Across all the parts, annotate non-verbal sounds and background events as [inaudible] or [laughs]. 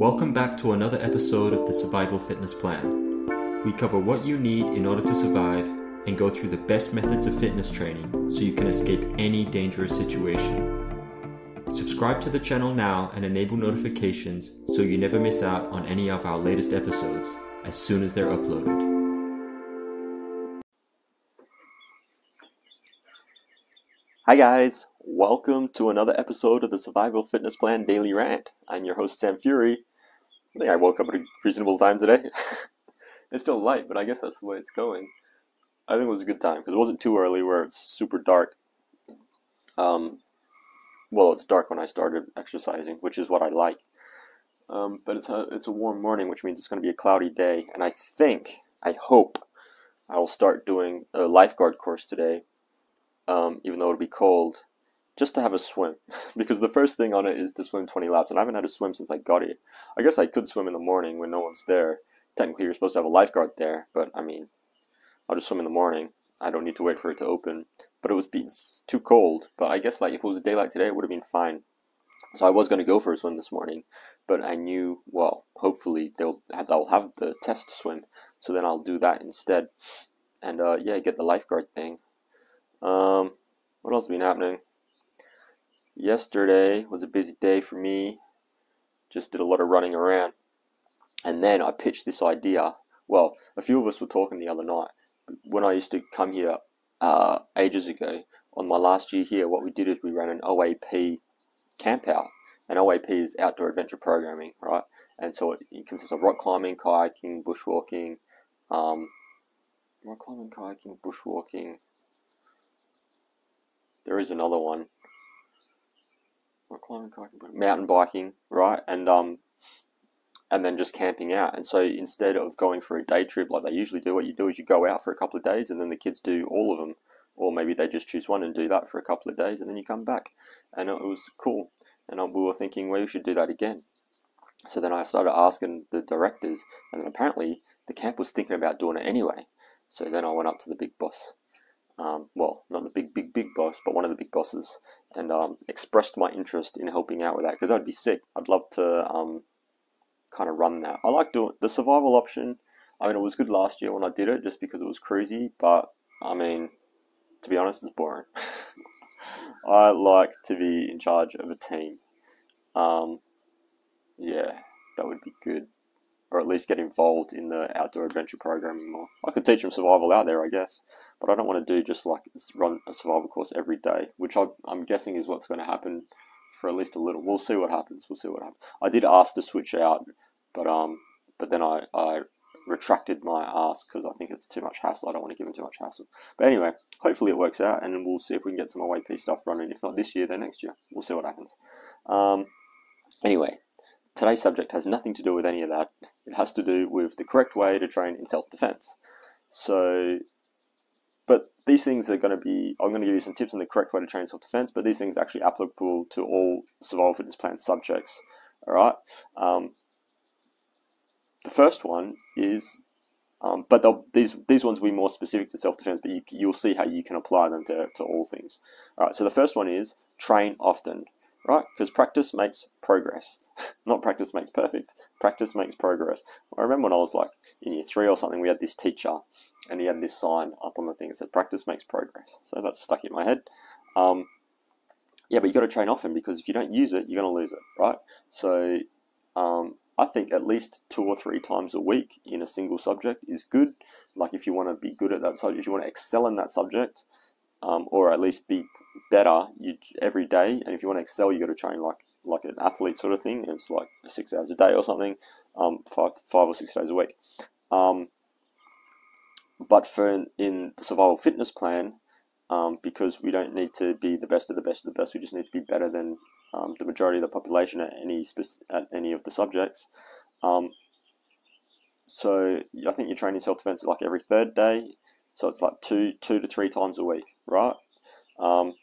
Welcome back to another episode of the Survival Fitness Plan. We cover what you need in order to survive and go through the best methods of fitness training so you can escape any dangerous situation. Subscribe to the channel now and enable notifications so you never miss out on any of our latest episodes as soon as they're uploaded. Hi guys, welcome to another episode of the Survival Fitness Plan Daily Rant. I'm your host Sam Fury. I think I woke up at a reasonable time today. [laughs] it's still light, but I guess that's the way it's going. I think it was a good time because it wasn't too early where it's super dark. Um, well, it's dark when I started exercising, which is what I like. Um, but it's a it's a warm morning, which means it's going to be a cloudy day, and I think, I hope, I will start doing a lifeguard course today um, even though it'll be cold, just to have a swim. [laughs] because the first thing on it is to swim 20 laps, and I haven't had a swim since I got here. I guess I could swim in the morning when no one's there. Technically, you're supposed to have a lifeguard there, but I mean, I'll just swim in the morning. I don't need to wait for it to open. But it was being too cold. But I guess like if it was a day like today, it would have been fine. So I was going to go for a swim this morning, but I knew well, hopefully they'll they'll have the test swim, so then I'll do that instead, and uh, yeah, get the lifeguard thing. Um, what else has been happening? Yesterday was a busy day for me. Just did a lot of running around. And then I pitched this idea. Well, a few of us were talking the other night. When I used to come here uh, ages ago, on my last year here, what we did is we ran an OAP camp out. And OAP is outdoor adventure programming, right? And so it, consists of rock climbing, kayaking, bushwalking, um, rock climbing, kayaking, bushwalking, there is another one. Climbing, mountain biking, right? And um, and then just camping out. And so instead of going for a day trip like they usually do, what you do is you go out for a couple of days, and then the kids do all of them, or maybe they just choose one and do that for a couple of days, and then you come back. And it was cool. And we were thinking, well, we should do that again. So then I started asking the directors, and then apparently the camp was thinking about doing it anyway. So then I went up to the big boss um, well, not the big, big, big boss, but one of the big bosses, and um, expressed my interest in helping out with that because I'd be sick. I'd love to um, kind of run that. I like doing the survival option. I mean, it was good last year when I did it just because it was crazy, but I mean, to be honest, it's boring. [laughs] I like to be in charge of a team. Um, yeah, that would be good or at least get involved in the outdoor adventure programming more. I could teach them survival out there, I guess, but I don't want to do just like run a survival course every day, which I, am guessing is what's going to happen for at least a little. We'll see what happens. We'll see what happens. I did ask to switch out, but um, but then I, I retracted my ask because I think it's too much hassle. I don't want to give them too much hassle. But anyway, hopefully it works out, and we'll see if we can get some OAP stuff running. If not this year, then next year. We'll see what happens. Um, anyway, Today's subject has nothing to do with any of that. It has to do with the correct way to train in self-defense. So, but these things are going to be, I'm going to give you some tips on the correct way to train self-defense, but these things are actually applicable to all survival fitness plan subjects. All right. Um, the first one is, um, but these these ones will be more specific to self-defense, but you, you'll see how you can apply them to, to all things. All right. So the first one is train often right? Because practice makes progress. [laughs] Not practice makes perfect. Practice makes progress. I remember when I was like in year three or something, we had this teacher and he had this sign up on the thing that said practice makes progress. So that's stuck in my head. Um, yeah, but you got to train often because if you don't use it, you're going to lose it, right? So um, I think at least two or three times a week in a single subject is good. Like if you want to be good at that subject, if you want to excel in that subject, um, or at least be better you every day. And if you want to excel, you got to train like like an athlete sort of thing. It's like six hours a day or something, um, five five or six days a week. Um, but for in the survival fitness plan, um, because we don't need to be the best of the best of the best, we just need to be better than um, the majority of the population at any at any of the subjects. Um, so I think you're training self defense like every third day, so it's like two two to three times a week, right? Um,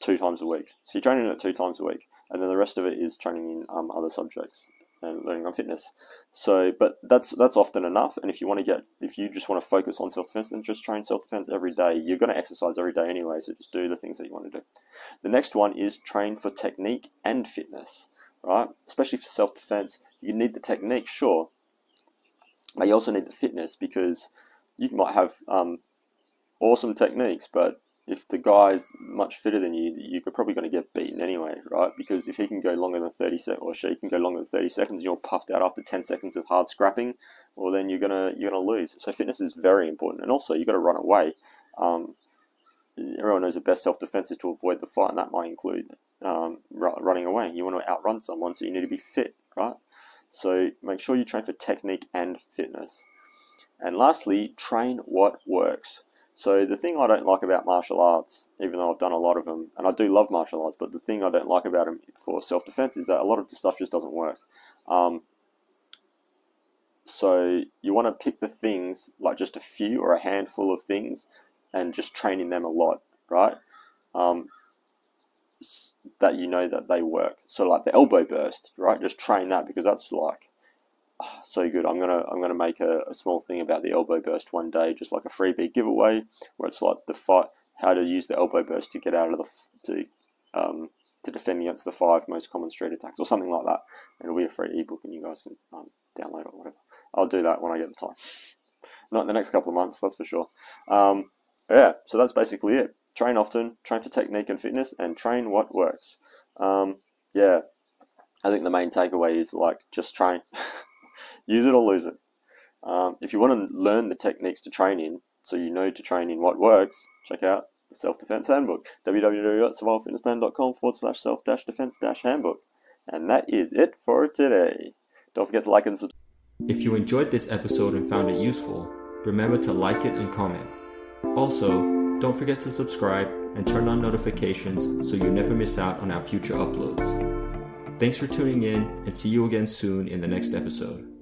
two times a week. So you're training it two times a week, and then the rest of it is training in um, other subjects and learning on fitness. So, but that's that's often enough. And if you want to get, if you just want to focus on self defense, then just train self defense every day. You're going to exercise every day anyway, so just do the things that you want to do. The next one is train for technique and fitness. right? Especially for self defense, you need the technique, sure, but you also need the fitness because you might have um, awesome techniques, but if the guy's much fitter than you, you're probably going to get beaten anyway, right? Because if he can go longer than 30 seconds, or she can go longer than 30 seconds, you're puffed out after 10 seconds of hard scrapping, well, then you're gonna you're gonna lose. So fitness is very important, and also you've got to run away. Um, everyone knows the best self defense is to avoid the fight, and that might include um, running away. You want to outrun someone, so you need to be fit, right? So make sure you train for technique and fitness. And lastly, train what works. So the thing I don't like about martial arts, even though I've done a lot of them, and I do love martial arts, but the thing I don't like about them for self-defense is that a lot of the stuff just doesn't work. Um, so you want to pick the things, like just a few or a handful of things, and just training them a lot, right? Um, that you know that they work. So like the elbow burst, right? Just train that because that's like oh, so good. I'm gonna I'm gonna make a, a, small thing about the elbow burst one day, just like a freebie giveaway, where it's like the fight how to use the elbow burst to get out of the to um, to defend against the five most common street attacks or something like that. It'll be a free ebook and you guys can um, download it or whatever. I'll do that when I get the time. Not in the next couple of months, that's for sure. Um, yeah, so that's basically it train often, train for technique and fitness, and train what works. Um, yeah, I think the main takeaway is like just train, [laughs] use it or lose it. Um, if you want to learn the techniques to train in, so you know to train in what works, check out the Self Defense Handbook www.survivalfitnessplan.com forward slash self defense handbook. And that is it for today. Don't forget to like and subscribe. If you enjoyed this episode and found it useful, remember to like it and comment. Also, don't forget to subscribe and turn on notifications so you never miss out on our future uploads. Thanks for tuning in and see you again soon in the next episode.